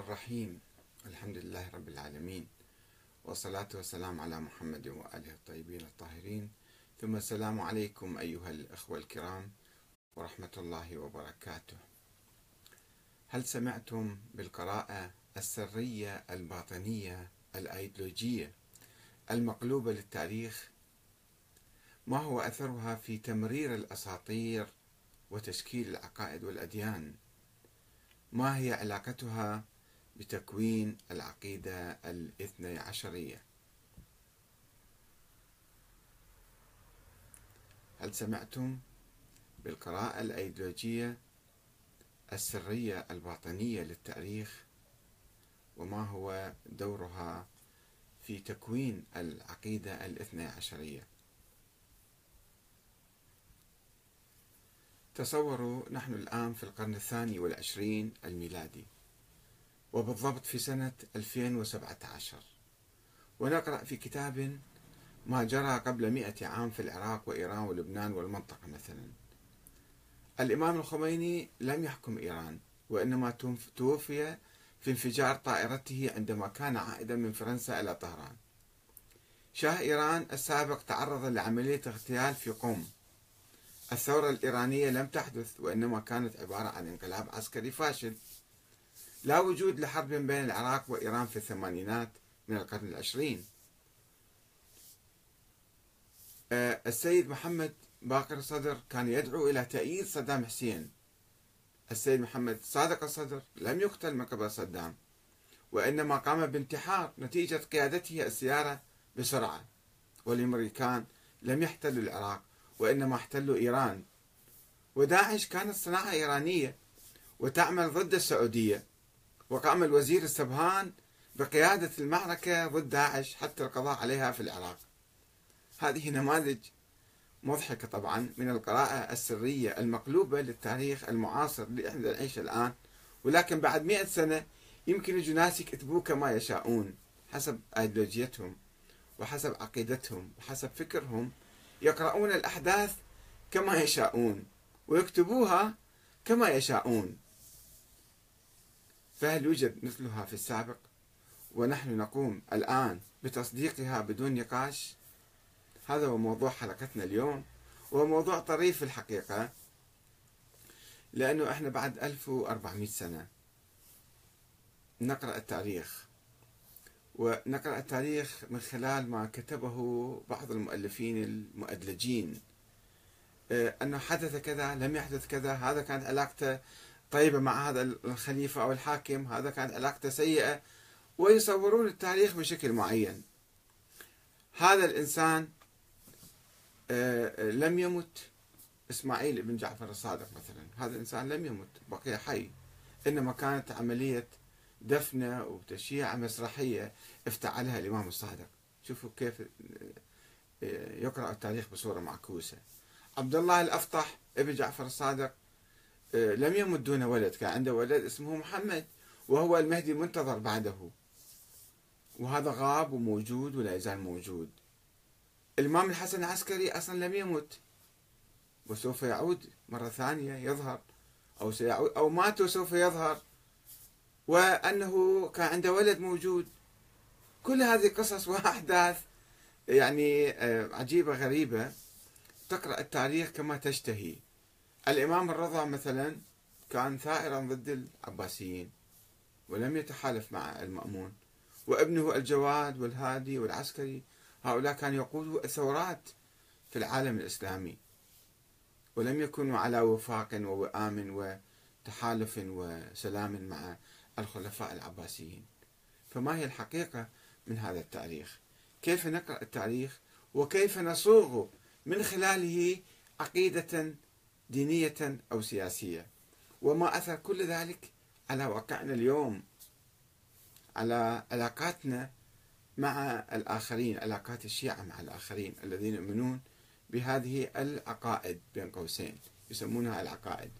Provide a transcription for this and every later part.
الرحيم. الحمد لله رب العالمين. والصلاة والسلام على محمد وآله الطيبين الطاهرين. ثم السلام عليكم أيها الأخوة الكرام ورحمة الله وبركاته. هل سمعتم بالقراءة السرية الباطنية الأيديولوجية المقلوبة للتاريخ؟ ما هو أثرها في تمرير الأساطير وتشكيل العقائد والأديان؟ ما هي علاقتها بتكوين العقيدة الاثني عشرية. هل سمعتم بالقراءة الأيديولوجية السرية الباطنية للتاريخ؟ وما هو دورها في تكوين العقيدة الاثني عشرية؟ تصوروا نحن الآن في القرن الثاني والعشرين الميلادي. وبالضبط في سنة 2017 ونقرأ في كتاب ما جرى قبل مئة عام في العراق وإيران ولبنان والمنطقة مثلا. الإمام الخميني لم يحكم إيران وإنما توفي في انفجار طائرته عندما كان عائدا من فرنسا إلى طهران. شاه إيران السابق تعرض لعملية اغتيال في قوم. الثورة الإيرانية لم تحدث وإنما كانت عبارة عن انقلاب عسكري فاشل. لا وجود لحرب بين العراق وإيران في الثمانينات من القرن العشرين. آه، السيد محمد باقر الصدر كان يدعو إلى تأييد صدام حسين. السيد محمد صادق الصدر لم يقتل من قبل صدام وإنما قام بانتحار نتيجة قيادته السيارة بسرعة. والأمريكان لم يحتلوا العراق وإنما احتلوا إيران. وداعش كانت صناعة إيرانية وتعمل ضد السعودية. وقام الوزير السبهان بقيادة المعركة ضد داعش حتى القضاء عليها في العراق. هذه نماذج مضحكة طبعا من القراءة السرية المقلوبة للتاريخ المعاصر اللي إحنا نعيشه الآن ولكن بعد مئة سنة يمكن يجوا ناس يكتبوه كما يشاءون حسب أيديولوجيتهم وحسب عقيدتهم وحسب فكرهم. يقرؤون الأحداث كما يشاءون ويكتبوها كما يشاءون. فهل يوجد مثلها في السابق؟ ونحن نقوم الآن بتصديقها بدون نقاش؟ هذا هو موضوع حلقتنا اليوم وهو موضوع طريف في الحقيقة لأنه إحنا بعد 1400 سنة نقرأ التاريخ. ونقرأ التاريخ من خلال ما كتبه بعض المؤلفين المؤدلجين. أنه حدث كذا لم يحدث كذا هذا كانت علاقته طيبة مع هذا الخليفة أو الحاكم هذا كانت علاقته سيئة ويصورون التاريخ بشكل معين. هذا الإنسان آه، لم يمت. إسماعيل بن جعفر الصادق مثلا هذا الإنسان لم يمت بقي حي. إنما كانت عملية دفنة وتشييع مسرحية افتعلها الإمام الصادق. شوفوا كيف آه، يقرأ التاريخ بصورة معكوسة. عبد الله الأفطح ابن جعفر الصادق آه، لم يمت دون ولد. كان عنده ولد اسمه محمد وهو المهدي المنتظر بعده. وهذا غاب وموجود ولا يزال موجود. الإمام الحسن العسكري أصلا لم يمت وسوف يعود مرة ثانية يظهر أو سيعود أو مات وسوف يظهر. وأنه كان عنده ولد موجود. كل هذه قصص وأحداث يعني آه، عجيبة غريبة. تقرأ التاريخ كما تشتهي. الإمام الرضا مثلا كان ثائرا ضد العباسيين ولم يتحالف مع المأمون. وابنه الجواد والهادي والعسكري هؤلاء كانوا يقودوا الثورات في العالم الإسلامي ولم يكونوا على وفاق ووئام وتحالف وسلام مع الخلفاء العباسيين. فما هي الحقيقة من هذا التاريخ؟ كيف نقرأ التاريخ؟ وكيف نصوغ من خلاله عقيدة دينية أو سياسية. وما أثر كل ذلك على واقعنا اليوم على علاقاتنا مع الآخرين علاقات الشيعة مع الآخرين الذين يؤمنون بهذه العقائد بين قوسين يسمونها العقائد.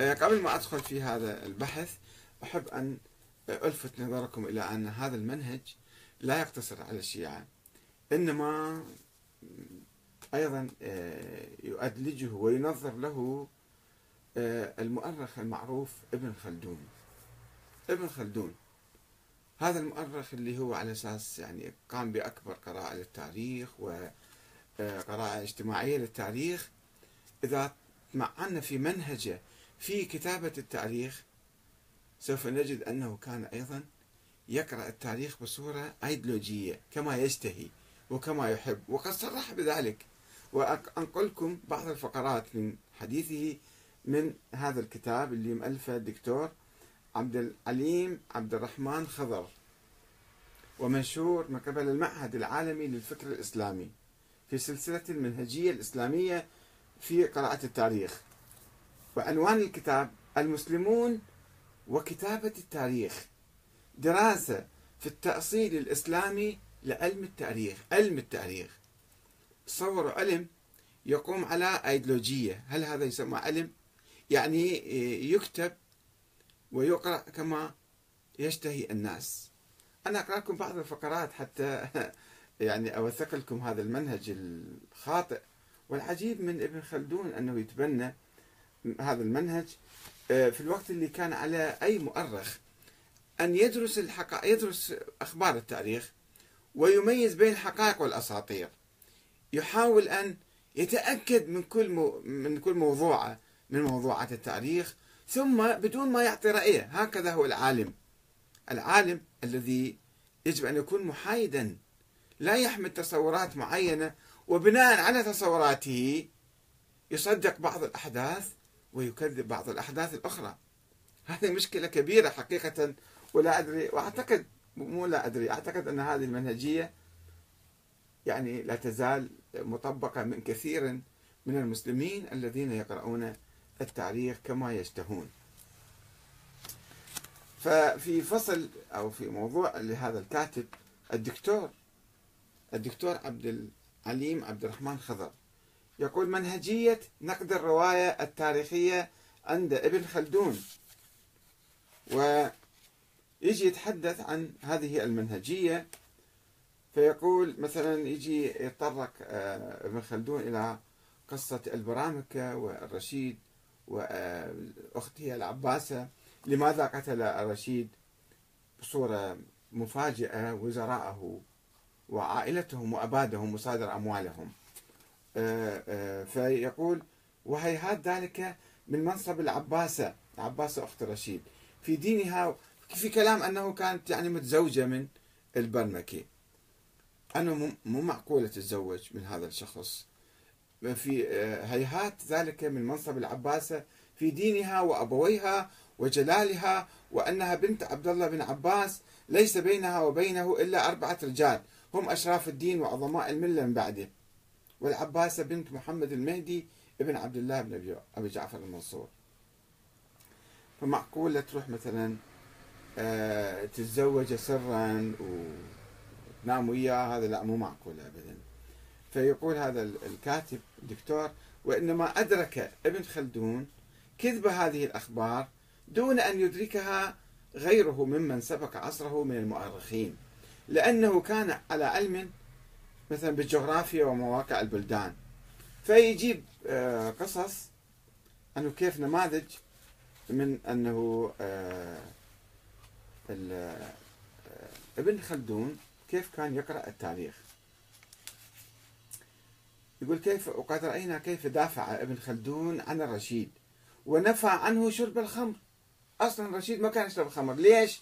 آه، قبل ما أدخل في هذا البحث أحب أن ألفت نظركم إلى أن هذا المنهج لا يقتصر على الشيعة إنما أيضا آه، يؤدلجه وينظر له آه، المؤرخ المعروف ابن خلدون. ابن خلدون هذا المؤرخ اللي هو على أساس يعني قام بأكبر قراءة للتاريخ وقراءه اجتماعية للتاريخ. إذا معنا في منهجه في كتابة التاريخ سوف نجد أنه كان أيضا يقرأ التاريخ بصورة ايديولوجيه كما يشتهي وكما يحب وقد صرح بذلك. وأنقلكم بعض الفقرات من حديثه من هذا الكتاب اللي مؤلفه الدكتور عبد العليم عبد الرحمن خضر ومنشور من قبل المعهد العالمي للفكر الإسلامي في سلسلة المنهجية الإسلامية في قراءة التاريخ. وعنوان الكتاب المسلمون وكتابة التاريخ دراسة في التأصيل الإسلامي لعلم التاريخ علم التاريخ. تصوروا علم يقوم على أيديولوجية. هل هذا يسمى علم؟ يعني يكتب ويقرأ كما يشتهي الناس. أنا أقرأ لكم بعض الفقرات حتى يعني أوثق لكم هذا المنهج الخاطئ. والعجيب من ابن خلدون أنه يتبنى هذا المنهج آه، في الوقت اللي كان على أي مؤرخ أن يدرس الحقائق يدرس أخبار التاريخ ويميز بين الحقائق والأساطير. يحاول أن يتأكد من كل مو من كل موضوعة من موضوعات التاريخ ثم بدون ما يعطي رأيه. هكذا هو العالم. العالم الذي يجب أن يكون محايدا. لا يحمل تصورات معينة وبناء على تصوراته يصدق بعض الأحداث ويكذب بعض الأحداث الأخرى. هذه مشكلة كبيرة حقيقة ولا أدري وأعتقد مو لا أدري أعتقد أن هذه المنهجية يعني لا تزال مطبقة من كثير من المسلمين الذين يقرؤون التاريخ كما يشتهون. ففي فصل أو في موضوع لهذا الكاتب الدكتور الدكتور عبد العليم عبد الرحمن خضر يقول منهجية نقد الرواية التاريخية عند ابن خلدون. ويجي يتحدث عن هذه المنهجية فيقول مثلا يجي يتطرق آه، ابن خلدون إلى قصة البرامكة والرشيد وأخته العباسة. لماذا قتل الرشيد؟ بصورة مفاجئة وزراءه وعائلتهم وأبادهم وصادر أموالهم. آه، آه، فيقول وهيهات ذلك من منصب العباسة العباسة أخت رشيد. في دينها في كلام أنه كانت يعني متزوجة من البرمكي. أنه مو معقولة تتزوج من هذا الشخص. في آه، هيهات ذلك من منصب العباسة في دينها وأبويها وجلالها وأنها بنت عبد الله بن عباس ليس بينها وبينه إلا أربعة رجال. هم أشراف الدين وعظماء الملة من بعده. والعباسة بنت محمد المهدي ابن عبد الله بن أبي جعفر المنصور. فمعقولة تروح مثلا آه، تتزوج سرا وتنام وياه هذا لا مو معقول أبدا. فيقول هذا الكاتب الدكتور وإنما أدرك ابن خلدون كذب هذه الأخبار دون أن يدركها غيره ممن سبق عصره من المؤرخين لأنه كان على علم مثلا بالجغرافيا ومواقع البلدان. فيجيب آه، قصص أنه كيف نماذج من أنه آه، آه، ابن خلدون كيف كان يقرأ التاريخ؟ يقول كيف وقد رأينا كيف دافع ابن خلدون عن الرشيد ونفى عنه شرب الخمر. أصلا الرشيد ما كان يشرب الخمر. ليش؟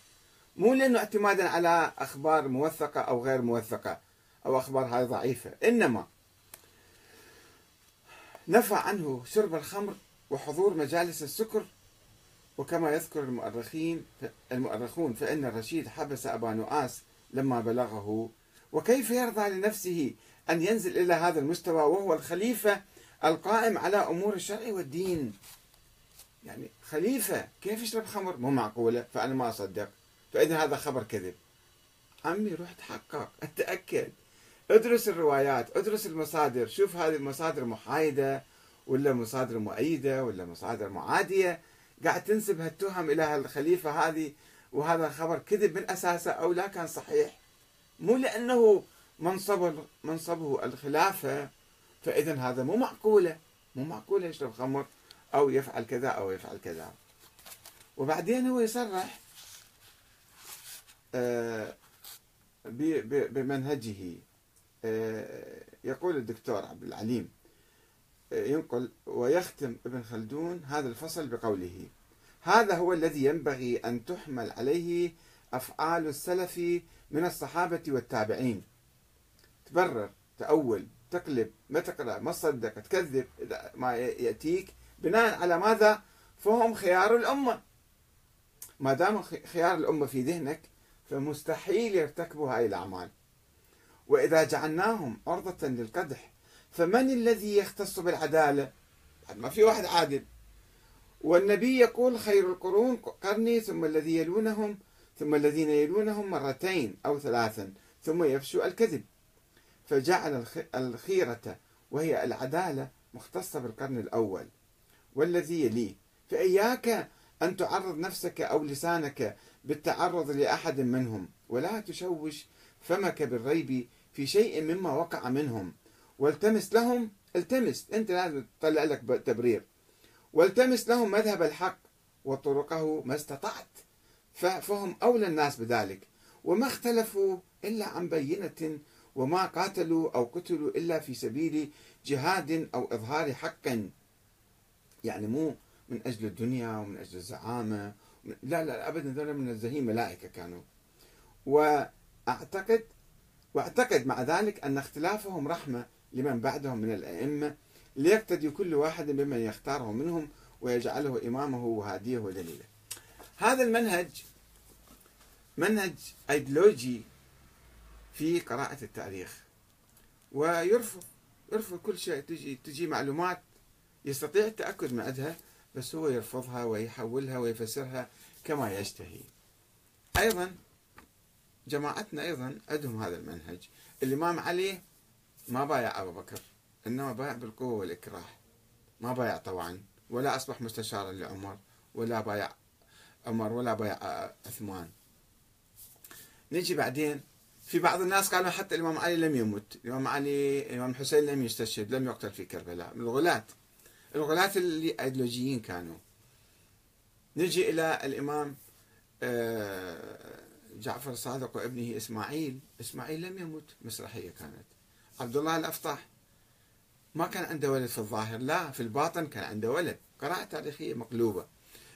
مو لأنه اعتمادا على أخبار موثقة أو غير موثقة أو أخبار هاي ضعيفة إنما نفى عنه شرب الخمر وحضور مجالس السكر. وكما يذكر المؤرخين المؤرخون فإن الرشيد حبس أبا نؤاس لما بلغه. وكيف يرضى لنفسه أن ينزل إلى هذا المستوى وهو الخليفة القائم على أمور الشرع والدين؟ يعني خليفة كيف يشرب خمر؟ مو معقولة فأنا ما أصدق. فإذا هذا خبر كذب. عمي روح تحقق أتأكد. ادرس الروايات ادرس المصادر. شوف هذه المصادر محايدة ولا مصادر مؤيدة ولا مصادر معادية. قاعد تنسب هالتهم إلى الخليفة هذه وهذا الخبر كذب من أساسه أو لا كان صحيح. مو لأنه منصبه منصبه الخلافة فإذا هذا مو معقولة. مو معقولة يشرب خمر أو يفعل كذا أو يفعل كذا. وبعدين هو يصرح آه، بمنهجه. آه، يقول الدكتور عبد العليم ينقل ويختم ابن خلدون هذا الفصل بقوله هذا هو الذي ينبغي أن تحمل عليه أفعال السلف من الصحابة والتابعين. تبرر تأول تقلب ما تقرأ ما تصدق تكذب ما يأتيك. بناء على ماذا؟ فهم خيار الأمة. ما دام خيار الأمة في ذهنك فمستحيل يرتكبوا هاي الأعمال. وإذا جعلناهم عرضة للقدح فمن الذي يختص بالعدالة؟ ما في واحد عادل. والنبي يقول خير القرون قرني ثم الذي يلونهم ثم الذين يلونهم مرتين أو ثلاثا ثم يفشو الكذب. فجعل الخيرة وهي العدالة مختصة بالقرن الأول. والذي يليه فإياك أن تعرض نفسك أو لسانك بالتعرض لأحد منهم ولا تشوش فمك بالريب في شيء مما وقع منهم. والتمس لهم التمس أنت لازم تطلع لك تبرير. والتمس لهم مذهب الحق وطرقه ما استطعت فهم أولى الناس بذلك. وما اختلفوا إلا عن بينة وما قاتلوا أو قتلوا إلا في سبيل جهاد أو إظهار حق يعني مو من أجل الدنيا ومن أجل الزعامة. لا لا أبدا ذولا من الزهيم ملائكة كانوا. وأعتقد وأعتقد مع ذلك أن اختلافهم رحمة لمن بعدهم من الأئمة ليقتدي كل واحد بمن يختاره منهم ويجعله إمامه وهاديه ودليله. هذا المنهج منهج أيديولوجي في قراءة التاريخ. ويرفض يرفض كل شيء تجي تجي معلومات يستطيع التأكد من عندها بس هو يرفضها ويحولها ويفسرها كما يشتهي. أيضا جماعتنا أيضا عندهم هذا المنهج. الإمام علي ما بايع أبو بكر. إنما بايع بالقوة والإكراه. ما بايع طوعا ولا أصبح مستشارا لعمر ولا بايع عمر ولا بايع عثمان. نجي بعدين في بعض الناس قالوا حتى الإمام علي لم يمت. الإمام علي الإمام الحسين لم يستشهد لم يقتل في كربلاء. من الغلاة. الغلاة اللي أيديولوجيين كانوا. نجي إلى الإمام آه، جعفر الصادق وابنه إسماعيل. إسماعيل لم يمت مسرحية كانت. عبد الله الأفطح ما كان عنده ولد في الظاهر لا في الباطن كان عنده ولد. قراءة تاريخية مقلوبة.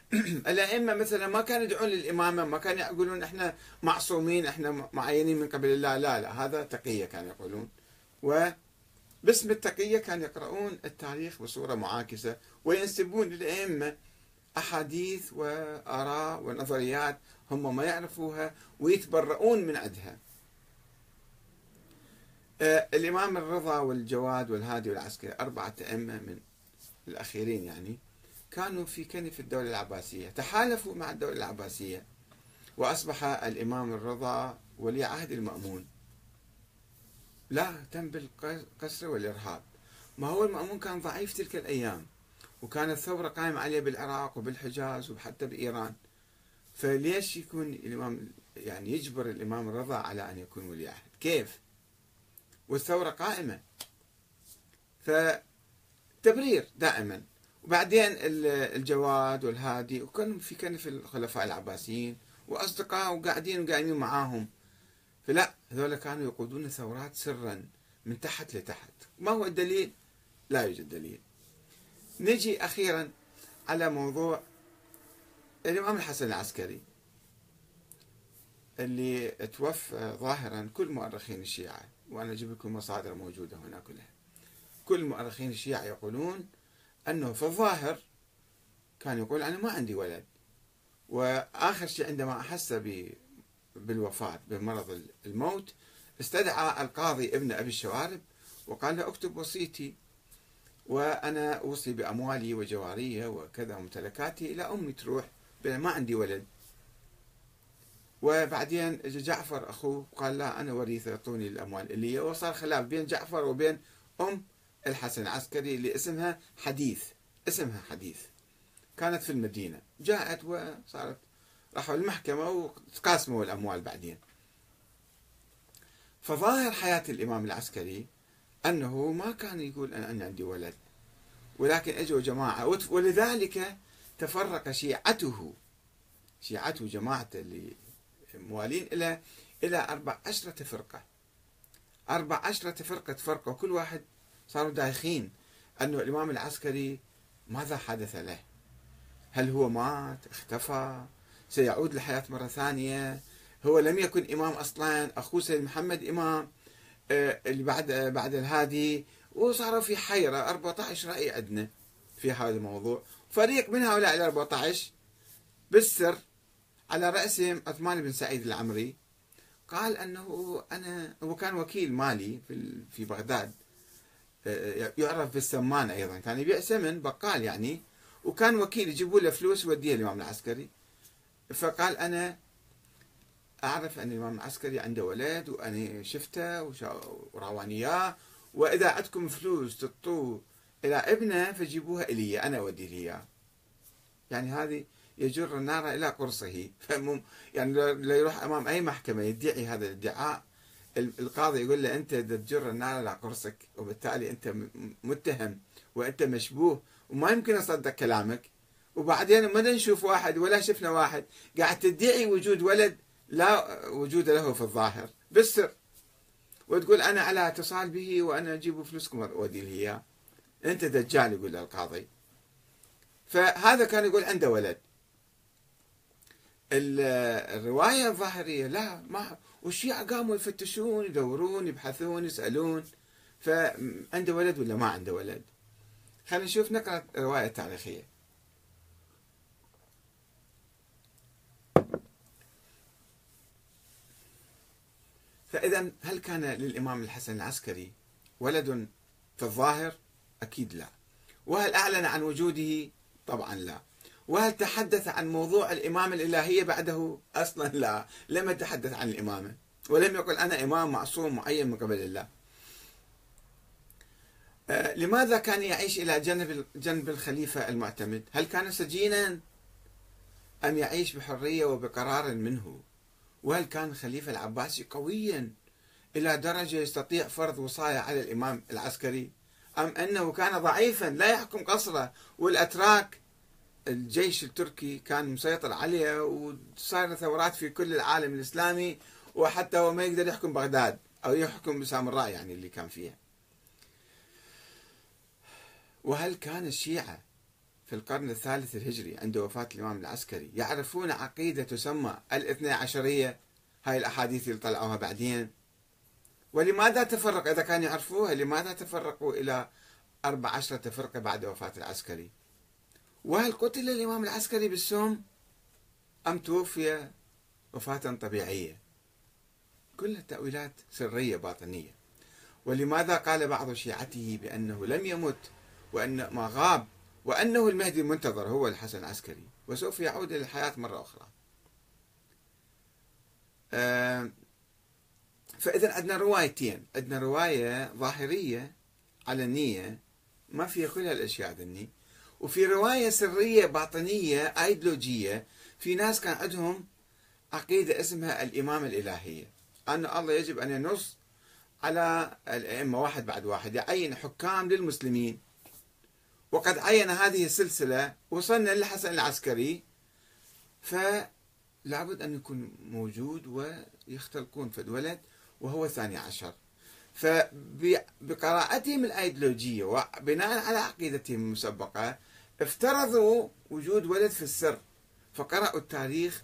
الأئمة مثلا ما كانوا يدعون للإمامة ما كانوا يقولون إحنا معصومين إحنا معينين من قبل الله لا لا هذا تقية كانوا يقولون. وباسم التقية كانوا يقرؤون التاريخ بصورة معاكسة وينسبون للأئمة أحاديث وآراء ونظريات هم ما يعرفوها ويتبرؤون من عندها آه، الإمام الرضا والجواد والهادي والعسكري أربعة أئمة من الأخيرين يعني كانوا في كنف الدولة العباسية تحالفوا مع الدولة العباسية وأصبح الإمام الرضا ولي عهد المأمون. لا تم بالقسر والإرهاب. ما هو المأمون كان ضعيف تلك الأيام وكانت ثورة قائمة عليه بالعراق وبالحجاز وحتى بإيران. فليش يكون الإمام يعني يجبر الإمام الرضا على أن يكون ولي عهد؟ كيف؟ والثورة قائمة فتبرير دائما. وبعدين الجواد والهادي وكانوا في كنف الخلفاء العباسيين وأصدقاء وقاعدين وقايمين معاهم. فلا هذول كانوا يقودون ثورات سرا من تحت لتحت. ما هو الدليل؟ لا يوجد دليل. نجي أخيرا على موضوع الإمام الحسن العسكري اللي توفى ظاهرا كل مؤرخين الشيعة. وأنا أجيب لكم مصادر موجودة هنا كلها. كل مؤرخين الشيعة يقولون أنه في الظاهر كان يقول أنا ما عندي ولد. وآخر شيء عندما أحس بالوفاة بمرض الموت استدعى القاضي ابن أبي الشوارب وقال له اكتب وصيتي. وأنا أوصي بأموالي وجوارية وكذا وممتلكاتي إلى أمي تروح ما عندي ولد. وبعدين جعفر أخوه قال لا أنا وريثه أعطوني الأموال. اللي هي وصار خلاف بين جعفر وبين أم الحسن العسكري اللي اسمها حديث اسمها حديث. كانت في المدينة. جاءت وصارت راحوا المحكمة وتقاسموا الأموال بعدين. فظاهر حياة الإمام العسكري أنه ما كان يقول أنا عندي ولد. ولكن أجوا جماعة ولذلك تفرق شيعته. شيعته جماعته اللي موالين إلى إلى أربع عشرة فرقة. أربع عشرة فرقة فرقة وكل واحد صاروا دايخين أنه الإمام العسكري ماذا حدث له؟ هل هو مات؟ اختفى؟ سيعود للحياة مرة ثانية؟ هو لم يكن إمام أصلا؟ أخوه سيد محمد إمام آه، اللي بعد بعد الهادي. وصاروا في حيرة. 14 رأي عندنا في هذا الموضوع. فريق من هؤلاء ال 14 بالسر على رأسهم عثمان بن سعيد العمري قال أنه أنا هو كان وكيل مالي في في بغداد آه، يعرف بالسمان أيضا. كان يبيع سمن بقال يعني وكان وكيل يجيبوا له فلوس يوديها الإمام العسكري. فقال أنا أعرف أن الإمام العسكري عنده ولد وأنا شفته وراواني إياه وإذا عندكم فلوس تعطوه إلى ابنه فجيبوها إلي أنا أودي إياه. يعني هذه يجر النار إلى قرصه. يعني لو يروح أمام أي محكمة يدعي هذا الادعاء. القاضي يقول له أنت تجر النار إلى قرصك وبالتالي أنت متهم وأنت مشبوه وما يمكن أصدق كلامك. وبعدين ما نشوف واحد ولا شفنا واحد قاعد تدعي وجود ولد لا وجود له في الظاهر بالسر. وتقول أنا على اتصال به وأنا أجيب فلوسكم وأودي له إياه. أنت دجال يقول القاضي. فهذا كان يقول عنده ولد. الرواية الظاهرية لا ما والشيعة قاموا يفتشون يدورون يبحثون يسألون فعنده ولد ولا ما عنده ولد خلينا نشوف نقرأ الروايه التاريخيه فإذا هل كان للإمام الحسن العسكري ولد في الظاهر؟ أكيد لا وهل أعلن عن وجوده؟ طبعا لا وهل تحدث عن موضوع الإمامة الإلهية بعده؟ أصلا لا لم يتحدث عن الإمامة ولم يقل أنا إمام معصوم معين من قبل الله آه، لماذا كان يعيش إلى جنب جنب الخليفة المعتمد؟ هل كان سجينا أم يعيش بحرية وبقرار منه؟ وهل كان الخليفة العباسي قويا إلى درجة يستطيع فرض وصاية على الإمام العسكري أم أنه كان ضعيفا لا يحكم قصره والأتراك الجيش التركي كان مسيطر عليه وصار ثورات في كل العالم الإسلامي وحتى هو ما يقدر يحكم بغداد أو يحكم بسامراء يعني اللي كان فيها وهل كان الشيعة في القرن الثالث الهجري عند وفاة الإمام العسكري يعرفون عقيدة تسمى الاثنى عشرية؟ هاي الأحاديث اللي طلعوها بعدين. ولماذا تفرق؟ إذا كانوا يعرفوها لماذا تفرقوا إلى أربع عشرة فرقة بعد وفاة العسكري؟ وهل قتل الإمام العسكري بالسم أم توفي وفاة طبيعية؟ كلها تأويلات سرية باطنية. ولماذا قال بعض شيعته بأنه لم يمت وأن ما غاب وأنه المهدي المنتظر هو الحسن العسكري وسوف يعود إلى الحياة مرة أخرى. فإذا عندنا روايتين. عندنا رواية ظاهرية علنية ما فيها كل هالأشياء ذني. وفي رواية سرية باطنية أيديولوجية في ناس كان عندهم عقيدة اسمها الإمامة الإلهية أن الله يجب أن ينص على الأئمة واحد بعد واحد يعين حكام للمسلمين. وقد عين هذه السلسلة وصلنا للحسن العسكري. فلابد أن يكون موجود ويختلقون في الولد وهو الثاني عشر. فبقراءتهم الأيديولوجية وبناء على عقيدتهم المسبقة افترضوا وجود ولد في السر فقرأوا التاريخ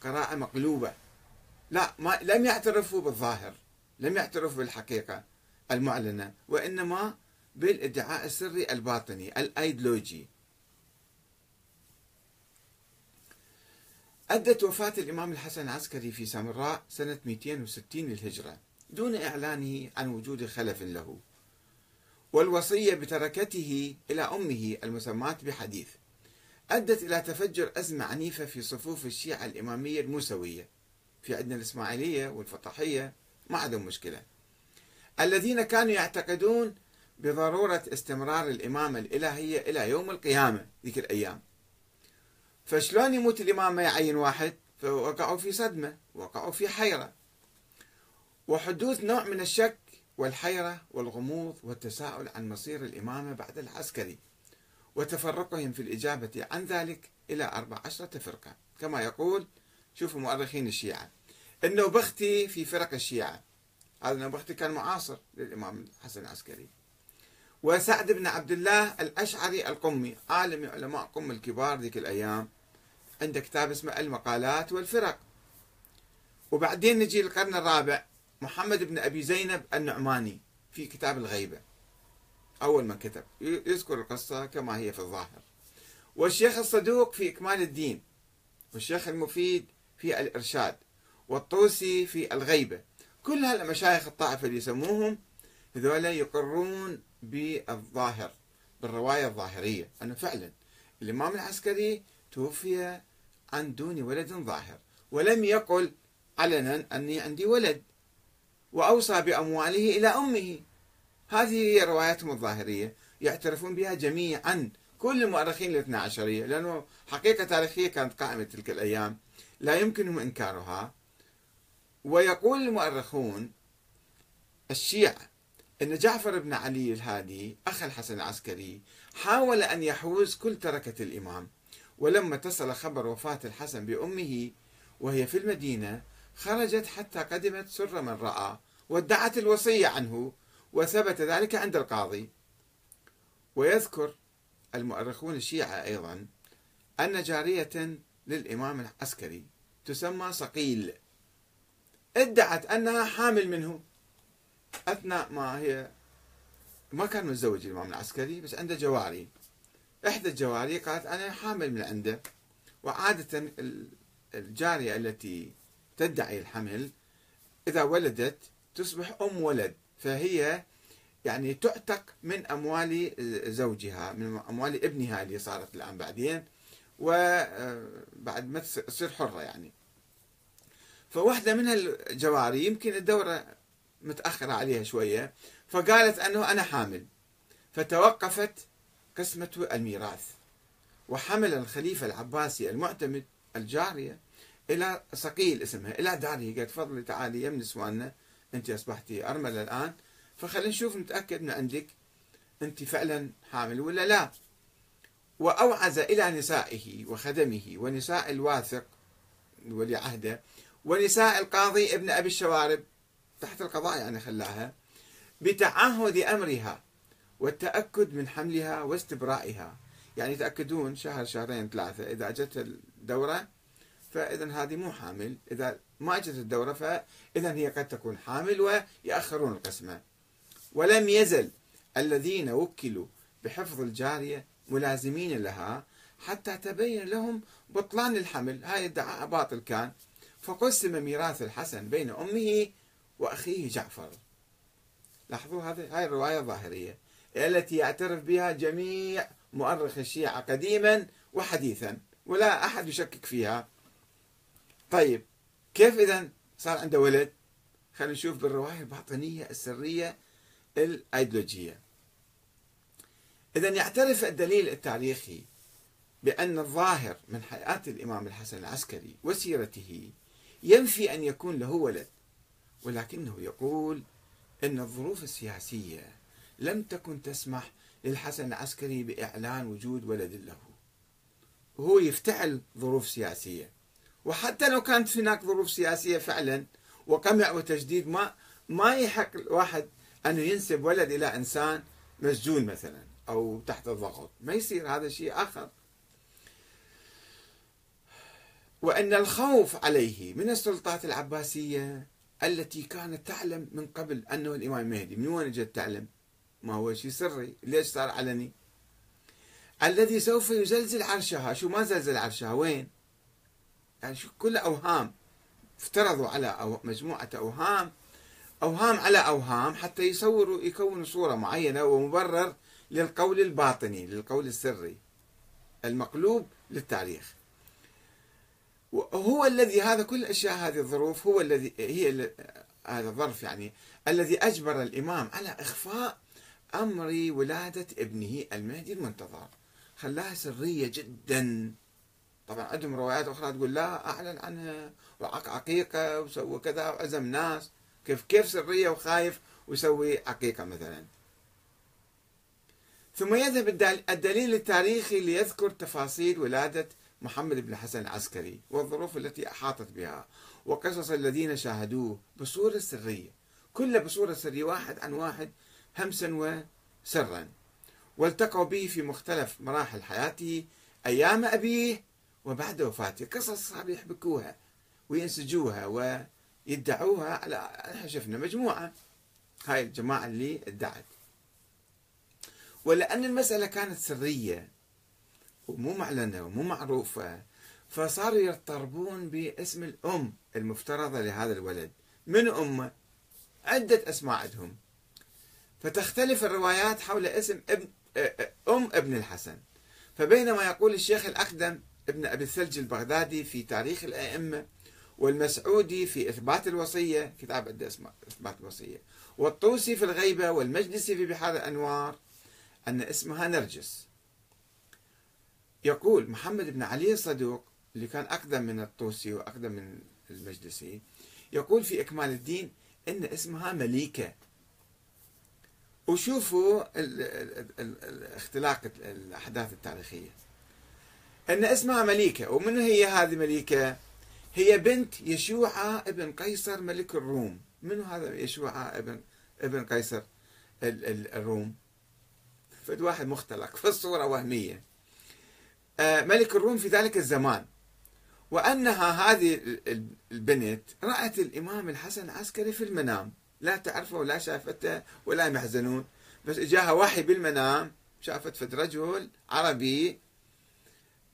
قراءة مقلوبة. لا ما لم يعترفوا بالظاهر لم يعترفوا بالحقيقة المعلنة وإنما بالادعاء السري الباطني الأيديولوجي. أدت وفاة الإمام الحسن العسكري في سامراء سنة 260 للهجرة دون إعلانه عن وجود خلف له. والوصية بتركته إلى أمه المسماة بحديث. أدت إلى تفجر أزمة عنيفة في صفوف الشيعة الإمامية الموسوية في عندنا الإسماعيلية والفطحية ما عندهم مشكلة. الذين كانوا يعتقدون بضرورة استمرار الإمامة الإلهية إلى يوم القيامة ذيك الأيام. فشلون يموت الإمام ما يعين واحد؟ فوقعوا في صدمة وقعوا في حيرة. وحدوث نوع من الشك والحيرة والغموض والتساؤل عن مصير الإمامة بعد العسكري وتفرقهم في الإجابة عن ذلك إلى أربع عشرة فرقة. كما يقول شوفوا مؤرخين الشيعة النوبختي في فرق الشيعة. هذا النوبختي كان معاصر للإمام الحسن العسكري. وسعد بن عبد الله الأشعري القمي عالم علماء قم الكبار ذيك الأيام. عنده كتاب اسمه المقالات والفرق. وبعدين نجي للقرن الرابع محمد بن أبي زينب النعماني في كتاب الغيبة. أول ما كتب. يذكر القصة كما هي في الظاهر. والشيخ الصدوق في إكمال الدين. والشيخ المفيد في الإرشاد. والطوسي في الغيبة. كل هالمشايخ الطائفة اللي يسموهم هذولا يقرون بالظاهر بالرواية الظاهرية. أنه فعلا الإمام العسكري توفي عن دون ولد ظاهر. ولم يقل علنا أني عندي ولد. وأوصى بأمواله إلى أمه. هذه هي رواياتهم الظاهرية يعترفون بها جميعا كل المؤرخين الاثنى عشرية لأنه حقيقة تاريخية كانت قائمة تلك الأيام لا يمكنهم إنكارها. ويقول المؤرخون الشيعة أن جعفر بن علي الهادي أخ الحسن العسكري حاول أن يحوز كل تركة الإمام ولما اتصل خبر وفاة الحسن بأمه وهي في المدينة خرجت حتى قدمت سر من رأى وادعت الوصية عنه وثبت ذلك عند القاضي. ويذكر المؤرخون الشيعة أيضا أن جارية للإمام العسكري تسمى صقيل. ادعت أنها حامل منه أثناء ما هي ما كان متزوج الإمام العسكري بس عنده جواري. إحدى الجواري قالت أنا حامل من عنده وعادة الجارية التي تدعي الحمل إذا ولدت تصبح أم ولد فهي يعني تعتق من أموال زوجها من أموال ابنها اللي صارت الآن بعدين وبعد ما تصير حرة يعني. فواحدة من الجواري يمكن الدورة متأخرة عليها شوية فقالت أنه أنا حامل. فتوقفت قسمة الميراث وحمل الخليفة العباسي المعتمد الجارية. إلى صقيل اسمها إلى داره قالت تفضلي تعالي يا من نسواننا أنت أصبحتي أرملة الآن. فخلينا نشوف نتأكد من عندك أنت فعلا حامل ولا لا. وأوعز إلى نسائه وخدمه ونساء الواثق ولي عهده ونساء القاضي ابن أبي الشوارب تحت القضاء يعني خلاها بتعهد أمرها والتأكد من حملها واستبرائها. يعني يتأكدون شهر شهرين ثلاثة إذا أجت الدورة فإذا هذه مو حامل. إذا ما أجت الدورة فإذا هي قد تكون حامل ويأخرون القسمة. ولم يزل الذين وكلوا بحفظ الجارية ملازمين لها حتى تبين لهم بطلان الحمل. هاي ادعاء باطل كان. فقسم ميراث الحسن بين أمه وأخيه جعفر. لاحظوا هذه هاي الرواية الظاهرية. التي يعترف بها جميع مؤرخ الشيعة قديما وحديثا. ولا أحد يشكك فيها. طيب كيف إذا صار عنده ولد؟ خلينا نشوف بالرواية الباطنية السرية الأيديولوجية. إذا يعترف الدليل التاريخي بأن الظاهر من حياة الإمام الحسن العسكري وسيرته ينفي أن يكون له ولد ولكنه يقول أن الظروف السياسية لم تكن تسمح للحسن العسكري بإعلان وجود ولد له. هو يفتعل ظروف سياسية. وحتى لو كانت هناك ظروف سياسية فعلا وقمع وتجديد ما ما يحق الواحد أنه ينسب ولد إلى إنسان مسجون مثلا أو تحت الضغط. ما يصير هذا شيء آخر. وأن الخوف عليه من السلطات العباسية التي كانت تعلم من قبل أنه الإمام المهدي من وين جت تعلم؟ ما هو شيء سري. ليش صار علني؟ الذي سوف يزلزل عرشها. شو ما زلزل عرشها؟ وين؟ يعني كل أوهام افترضوا على أو مجموعة أوهام أوهام على أوهام حتى يصوروا يكونوا صورة معينة ومبرر للقول الباطني للقول السري المقلوب للتاريخ وهو الذي هذا كل الاشياء هذه الظروف هو الذي هي هذا الظرف يعني الذي أجبر الإمام على إخفاء أمر ولادة ابنه المهدي المنتظر. خلاها سرية جدا. طبعا عندهم روايات أخرى تقول لا أعلن عنها وعق عقيقة وسوى كذا وعزم ناس. كيف كيف سرية وخايف ويسوي عقيقة مثلا. ثم يذهب الدليل التاريخي ليذكر تفاصيل ولادة محمد بن الحسن العسكري والظروف التي أحاطت بها وقصص الذين شاهدوه بصورة سرية. كله بصورة سرية واحد عن واحد همسا وسرا. والتقوا به في مختلف مراحل حياته. أيام أبيه وبعد وفاته قصص صار يحبكوها وينسجوها ويدعوها على إحنا شفنا مجموعة. هاي الجماعة اللي ادعت. ولأن المسألة كانت سرية ومو معلنة ومو معروفة فصاروا يضطربون باسم الأم المفترضة لهذا الولد. من أمه عدة أسماء عندهم. فتختلف الروايات حول اسم ابن أم ابن الحسن. فبينما يقول الشيخ الأقدم ابن أبي الثلج البغدادي في تاريخ الأئمة والمسعودي في إثبات الوصية كتاب عنده اسمه إثبات الوصية. والطوسي في الغيبة والمجلسي في بحار الأنوار أن اسمها نرجس. يقول محمد بن علي الصدوق اللي كان أقدم من الطوسي وأقدم من المجلسي يقول في إكمال الدين أن اسمها مليكة. وشوفوا اختلاق الأحداث التاريخية. أن اسمها مليكة ومن هي هذه مليكة؟ هي بنت يشوع ابن قيصر ملك الروم. من هذا يشوع ابن ابن قيصر الروم؟ فد واحد مختلق في الصورة وهمية. آه، ملك الروم في ذلك الزمان. وأنها هذه البنت رأت الإمام الحسن العسكري في المنام. لا تعرفه ولا شافته ولا محزنون بس اجاها وحي بالمنام شافت فد رجل عربي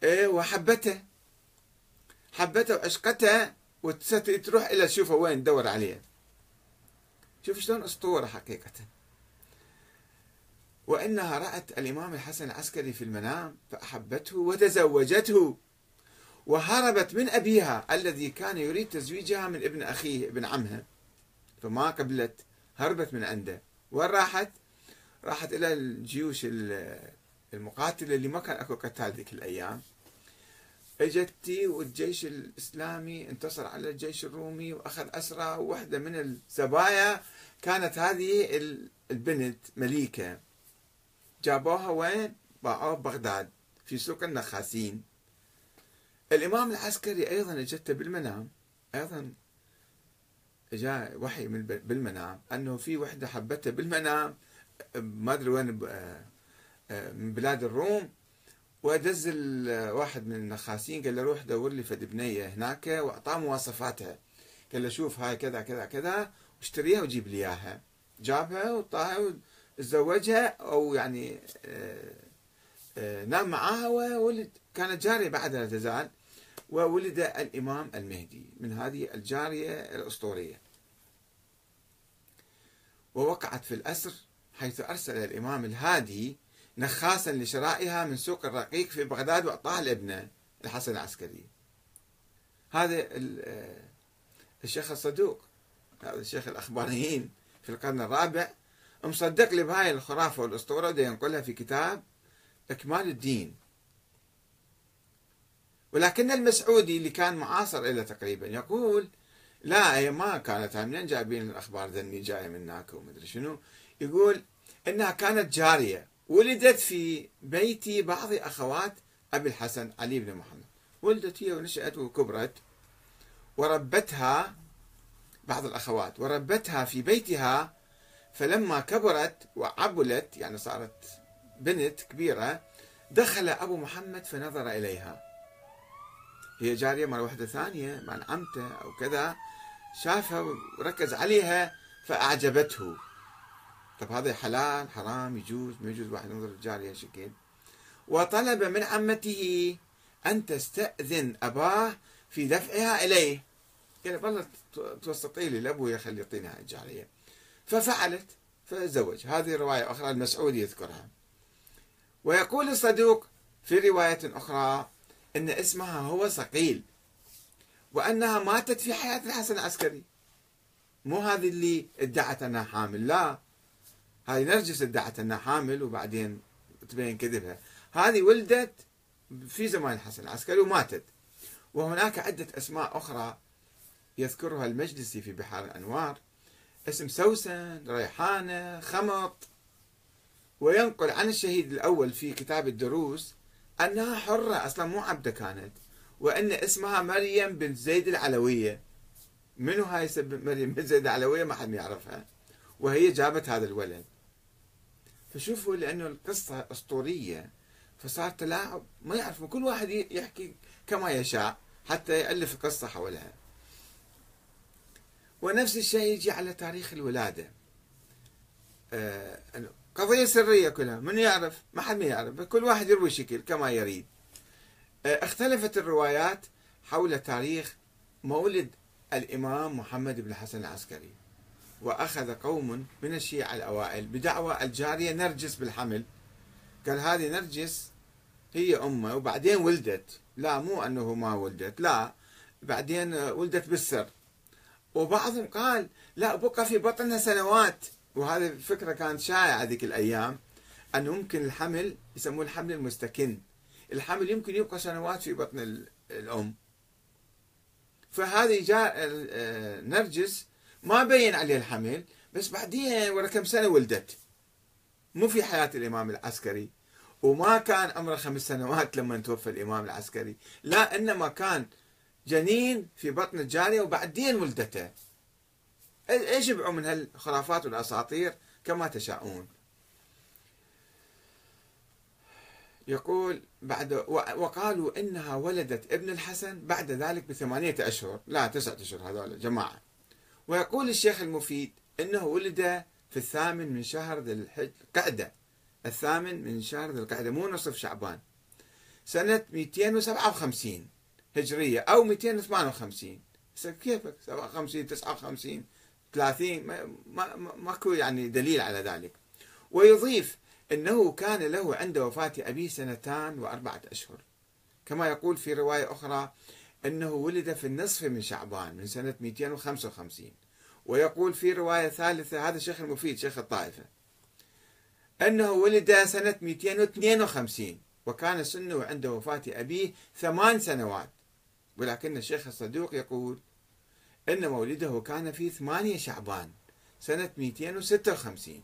وحبته. حبته وعشقته وتروح إلى تشوفه وين تدور عليه. شوف شلون أسطورة حقيقة. وإنها رأت الإمام الحسن العسكري في المنام فأحبته وتزوجته وهربت من أبيها الذي كان يريد تزويجها من ابن أخيه ابن عمها فما قبلت هربت من عنده. وين راحت؟ راحت إلى الجيوش المقاتلة اللي ما كان أكو قتال ذيك الأيام اجتي والجيش الإسلامي انتصر على الجيش الرومي وأخذ أسرى وواحدة من الزبايا كانت هذه البنت مليكة. جابوها وين؟ باعوها ببغداد في سوق النخاسين. الإمام العسكري أيضا اجته بالمنام. أيضا جاء وحي من بالمنام أنه في وحدة حبته بالمنام. ما أدري وين آه، من بلاد الروم ودز واحد من النخاسين قال له روح دور لي فد بنيه هناك وأعطاه مواصفاتها قال له شوف هاي كذا كذا كذا واشتريها وجيب لي إياها. جابها وطاها وتزوجها أو يعني آه، آه، نام معاها وولد كانت جاريه بعدها تزال وولد الإمام المهدي من هذه الجارية الأسطورية. ووقعت في الأسر حيث أرسل الإمام الهادي نخاسا لشرائها من سوق الرقيق في بغداد وأعطاها لابنه الحسن العسكري. هذا آه، الشيخ الصدوق هذا الشيخ الأخباريين في القرن الرابع مصدق لي بهاي الخرافة والأسطورة وده ينقلها في كتاب إكمال الدين. ولكن المسعودي اللي كان معاصر له تقريبا يقول لا هي ما كانت منين جايبين الأخبار ذني جاية من هناك ومدري شنو؟ يقول إنها كانت جارية. ولدت في بيت بعض أخوات أبي الحسن علي بن محمد. ولدت هي ونشأت وكبرت وربتها بعض الأخوات وربتها في بيتها فلما كبرت وعبلت يعني صارت بنت كبيرة دخل أبو محمد فنظر إليها. هي جارية مع واحدة ثانية مع عمته أو كذا شافها وركز عليها فأعجبته. طب هذا حلال؟ حرام؟ يجوز؟ ما يجوز واحد ينظر الجارية شكل. وطلب من عمته أن تستأذن أباه في دفعها إليه. قال والله توسطي لي لأبوي يخلي يعطيني الجارية. ففعلت فزوج. هذه رواية أخرى المسعودي يذكرها. ويقول الصدوق في رواية أخرى أن اسمها هو صقيل وأنها ماتت في حياة الحسن العسكري. مو هذه اللي ادعت أنها حامل لا. هاي نرجس ادعت إنها حامل وبعدين تبين كذبها. هذه ولدت في زمان الحسن العسكري وماتت. وهناك عدة أسماء أخرى يذكرها المجلسي في بحار الأنوار. اسم سوسن ريحانة خمط. وينقل عن الشهيد الأول في كتاب الدروس أنها حرة أصلا مو عبدة كانت. وأن اسمها مريم بنت زيد العلوية. منو هاي مريم بنت زيد العلوية؟ ما حد يعرفها. وهي جابت هذا الولد. فشوفوا لأنه القصة أسطورية. فصار تلاعب ما يعرفوا كل واحد يحكي كما يشاء حتى يألف قصة حولها. ونفس الشيء يجي على تاريخ الولادة. آه، قضية سرية كلها من يعرف؟ ما حد ما يعرف كل واحد يروي شكل كما يريد. آه، اختلفت الروايات حول تاريخ مولد الإمام محمد بن الحسن العسكري. وأخذ قوم من الشيعة الأوائل بدعوى الجارية نرجس بالحمل. قال هذه نرجس هي أمة وبعدين ولدت. لا مو أنه ما ولدت لا بعدين ولدت بالسر. وبعضهم قال لا بقى في بطنها سنوات. وهذه الفكرة كانت شائعة هذيك الأيام أنه ممكن الحمل يسموه الحمل المستكن. الحمل يمكن يبقى سنوات في بطن الأم. فهذه جاء آه، نرجس ما بين عليه الحمل بس بعدين ورا كم سنة ولدت. مو في حياة الإمام العسكري وما كان عمره خمس سنوات لما توفى الإمام العسكري. لا إنما كان جنين في بطن الجارية وبعدين ولدته. إيش يبعوا من هالخرافات والأساطير؟ كما تشاءون. يقول بعد وقالوا إنها ولدت ابن الحسن بعد ذلك بثمانية أشهر. لا تسعة أشهر هذول جماعة. ويقول الشيخ المفيد إنه ولد في الثامن من شهر ذي القعدة الثامن من شهر ذي القعدة مو نصف شعبان. سنة 257 هجرية أو 258 كيفك؟ 57 59 30 ما ما ماكو يعني دليل على ذلك. ويضيف إنه كان له عند وفاة أبيه سنتان وأربعة أشهر. كما يقول في رواية أخرى أنه ولد في النصف من شعبان من سنة 255 ويقول في رواية ثالثة هذا شيخ المفيد شيخ الطائفة أنه ولد سنة 252 وكان سنه عند وفاة أبيه ثمان سنوات. ولكن الشيخ الصدوق يقول أن مولده كان في ثمانية شعبان سنة 256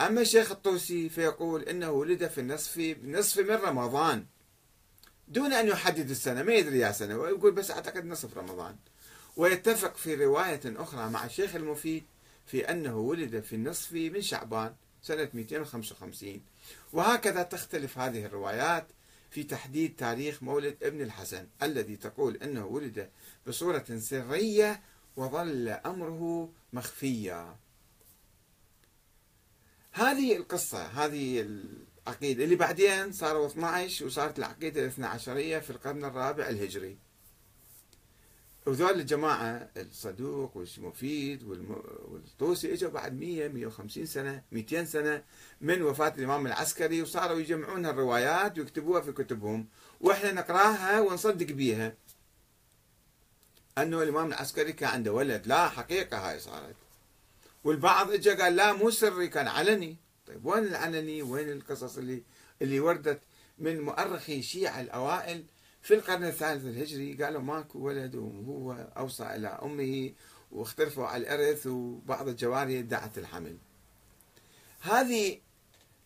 أما الشيخ الطوسي فيقول أنه ولد في النصف نصف من رمضان دون أن يحدد السنة ما يدري يا سنة ويقول بس أعتقد نصف رمضان. ويتفق في رواية أخرى مع الشيخ المفيد في أنه ولد في النصف من شعبان سنة 255 وهكذا تختلف هذه الروايات في تحديد تاريخ مولد ابن الحسن الذي تقول أنه ولد بصورة سرية وظل أمره مخفيا هذه القصة هذه العقيدة اللي بعدين صاروا 12 وصارت العقيدة الاثنى عشرية في القرن الرابع الهجري. وذول الجماعة الصدوق والمفيد والطوسي إجوا بعد 100 150 سنة 200 سنة من وفاة الإمام العسكري وصاروا يجمعون الروايات ويكتبوها في كتبهم. وإحنا نقراها ونصدق بيها. أنه الإمام العسكري كان عنده ولد. لا حقيقة هاي صارت. والبعض اجى قال لا مو سري كان علني. طيب وين العلني وين القصص اللي اللي وردت من مؤرخي الشيعة الأوائل في القرن الثالث الهجري؟ قالوا ماكو ولد وهو أوصى إلى أمه واختلفوا على الإرث وبعض الجواري ادعت الحمل. هذه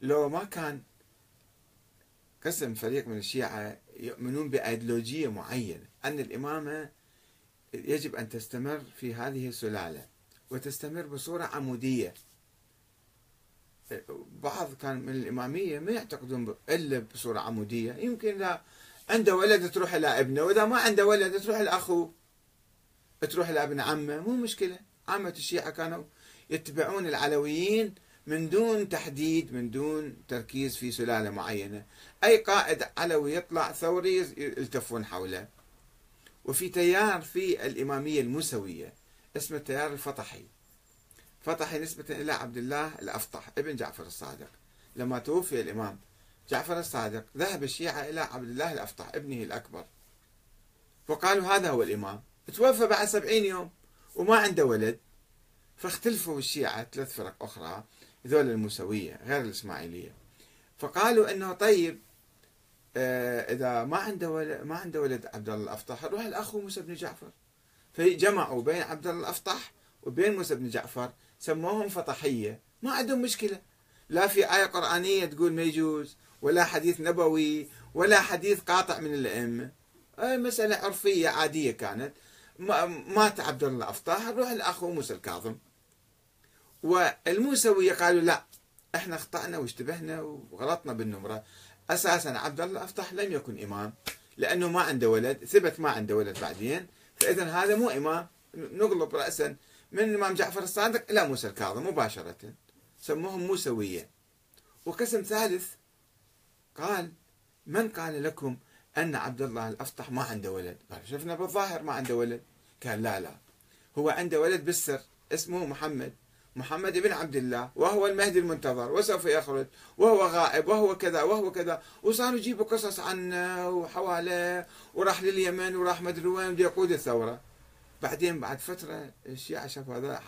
لو ما كان قسم فريق من الشيعة يؤمنون بأيديولوجية معينة أن الإمامة يجب أن تستمر في هذه السلالة وتستمر بصورة عمودية. بعض كان من الإمامية ما يعتقدون إلا بصورة عمودية. يمكن إذا عنده ولد تروح إلى ابنه وإذا ما عنده ولد تروح إلى أخوه تروح إلى ابن عمه. مو مشكلة. عامة الشيعة كانوا يتبعون العلويين من دون تحديد من دون تركيز في سلالة معينة. أي قائد علوي يطلع ثوري يلتفون حوله. وفي تيار في الإمامية الموسوية اسمه التيار الفطحي. فطحي نسبة إلى عبد الله الأفطح ابن جعفر الصادق. لما توفي الإمام جعفر الصادق ذهب الشيعة إلى عبد الله الأفطح ابنه الأكبر. وقالوا هذا هو الإمام. توفى بعد سبعين يوم وما عنده ولد. فاختلفوا الشيعة ثلاث فرق أخرى ذول الموسوية غير الإسماعيلية. فقالوا أنه طيب آه، إذا ما عنده ولد ما عنده ولد عبد الله الأفطح روح الأخ موسى بن جعفر. فجمعوا بين عبد الله الأفطح وبين موسى بن جعفر سموهم فطحية. ما عندهم مشكلة. لا في آية قرآنية تقول ما يجوز ولا حديث نبوي ولا حديث قاطع من الأئمة. مسألة عرفية عادية كانت. مات عبد الله الأفطاح روح الأخو موسى الكاظم. والموسوية قالوا لا إحنا أخطأنا واشتبهنا وغلطنا بالنمرة. أساسا عبد الله الأفطاح لم يكن إمام لأنه ما عنده ولد ثبت ما عنده ولد بعدين فإذا هذا مو إمام. نقلب رأسا. من الإمام جعفر الصادق؟ إلى موسى الكاظم مباشرة. سموهم موسوية. وقسم ثالث قال من قال لكم أن عبد الله الأفطح ما عنده ولد؟ قال شفنا بالظاهر ما عنده ولد. قال لا لا. هو عنده ولد بالسر اسمه محمد. محمد بن عبد الله وهو المهدي المنتظر وسوف يخرج وهو غائب وهو كذا وهو كذا. وصاروا يجيبوا قصص عنه وحواله وراح لليمن وراح مدري وين يقود الثورة. بعدين بعد فترة الشيعة شافوا هذا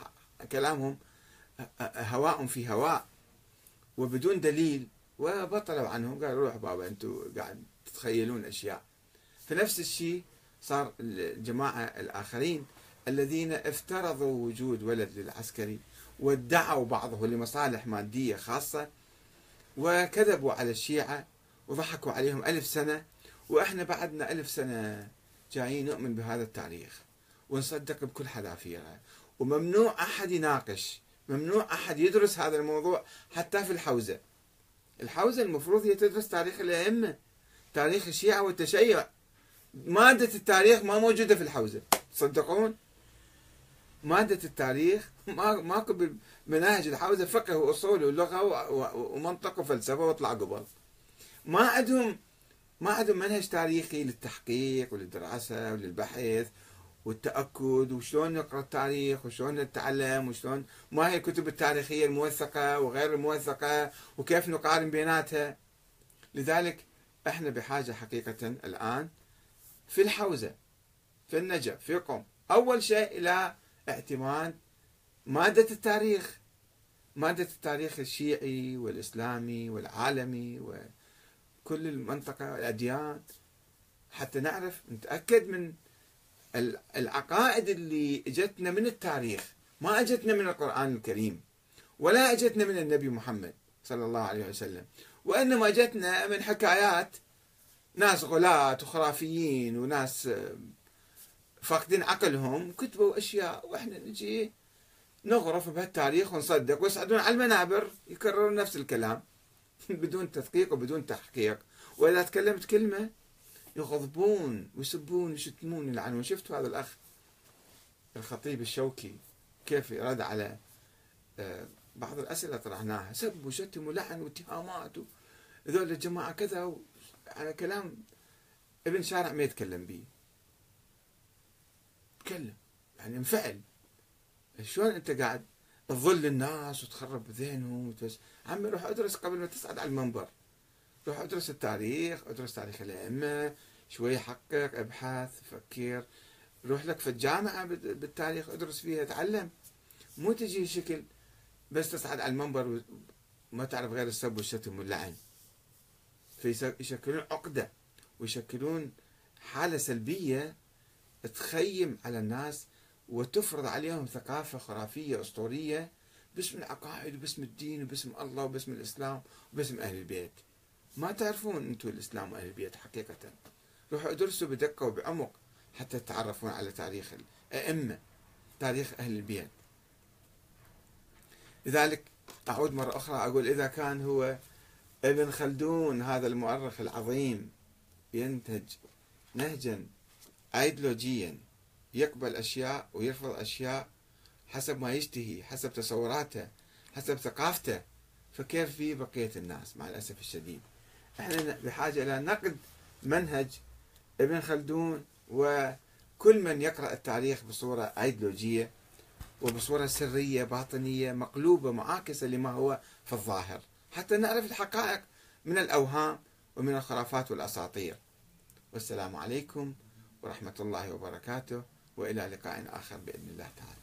كلامهم هواء في هواء وبدون دليل وبطلوا عنهم. قالوا روح بابا أنتم قاعد تتخيلون أشياء. فنفس الشيء صار الجماعة الآخرين الذين افترضوا وجود ولد للعسكري وادعوا بعضه لمصالح مادية خاصة وكذبوا على الشيعة وضحكوا عليهم ألف سنة. وإحنا بعدنا ألف سنة جايين نؤمن بهذا التاريخ. ونصدق بكل حذافيره وممنوع أحد يناقش ممنوع أحد يدرس هذا الموضوع حتى في الحوزة. الحوزة المفروض هي تدرس تاريخ الأئمة تاريخ الشيعة والتشيع. مادة التاريخ ما موجودة في الحوزة تصدقون؟ مادة التاريخ ما ماكو بمناهج الحوزة فقه وأصول ولغة ومنطق وفلسفة واطلع قبل. ما عندهم ما عندهم منهج تاريخي للتحقيق وللدراسة وللبحث. والتأكد وشلون نقرأ التاريخ وشلون نتعلم وشلون ما هي الكتب التاريخية الموثقة وغير الموثقة وكيف نقارن بيناتها. لذلك إحنا بحاجة حقيقة الآن في الحوزة في النجف في قم أول شيء إلى اعتماد مادة التاريخ. مادة التاريخ الشيعي والإسلامي والعالمي وكل المنطقة الأديان. حتى نعرف نتأكد من العقائد اللي اجتنا من التاريخ ما اجتنا من القرآن الكريم ولا اجتنا من النبي محمد صلى الله عليه وسلم. وإنما جتنا من حكايات ناس غلاة وخرافيين وناس فاقدين عقلهم كتبوا أشياء وإحنا نجي نغرف بهالتاريخ ونصدق ويصعدون على المنابر يكررون نفس الكلام بدون تدقيق وبدون تحقيق. وإذا تكلمت كلمة يغضبون ويسبون ويشتمون يلعنون شفتوا هذا الأخ؟ الخطيب الشوكي كيف رد على آه، بعض الأسئلة طرحناها. سب وشتم ولعن واتهامات هذول الجماعة كذا على كلام ابن شارع ما يتكلم به. تكلم. يعني انفعل. شلون انت قاعد تظل الناس وتخرب ذهنهم وتس... عمي روح ادرس قبل ما تصعد على المنبر. روح ادرس التاريخ ادرس تاريخ الأئمة شوي حقق ابحث فكر روح لك في الجامعة بالتاريخ ادرس فيها تعلم مو تجي شكل بس تصعد على المنبر وما تعرف غير السب والشتم واللعن. فيشكلون عقدة ويشكلون حالة سلبية تخيم على الناس وتفرض عليهم ثقافة خرافية أسطورية. باسم العقائد وباسم الدين وباسم الله وباسم الإسلام وباسم أهل البيت. ما تعرفون أنتم الإسلام وأهل البيت حقيقة. روحوا ادرسوا بدقة وبعمق حتى تتعرفون على تاريخ الأئمة تاريخ أهل البيت لذلك أعود مرة أخرى أقول إذا كان هو ابن خلدون هذا المؤرخ العظيم ينتج نهجا ايديولوجيا يقبل أشياء ويرفض أشياء حسب ما يشتهي حسب تصوراته حسب ثقافته فكيف في بقية الناس مع الأسف الشديد؟ إحنا بحاجة إلى نقد منهج ابن خلدون وكل من يقرأ التاريخ بصورة ايديولوجية وبصورة سرية باطنية مقلوبة معاكسة لما هو في الظاهر. حتى نعرف الحقائق من الأوهام ومن الخرافات والأساطير. والسلام عليكم ورحمة الله وبركاته وإلى لقاء آخر بإذن الله تعالى.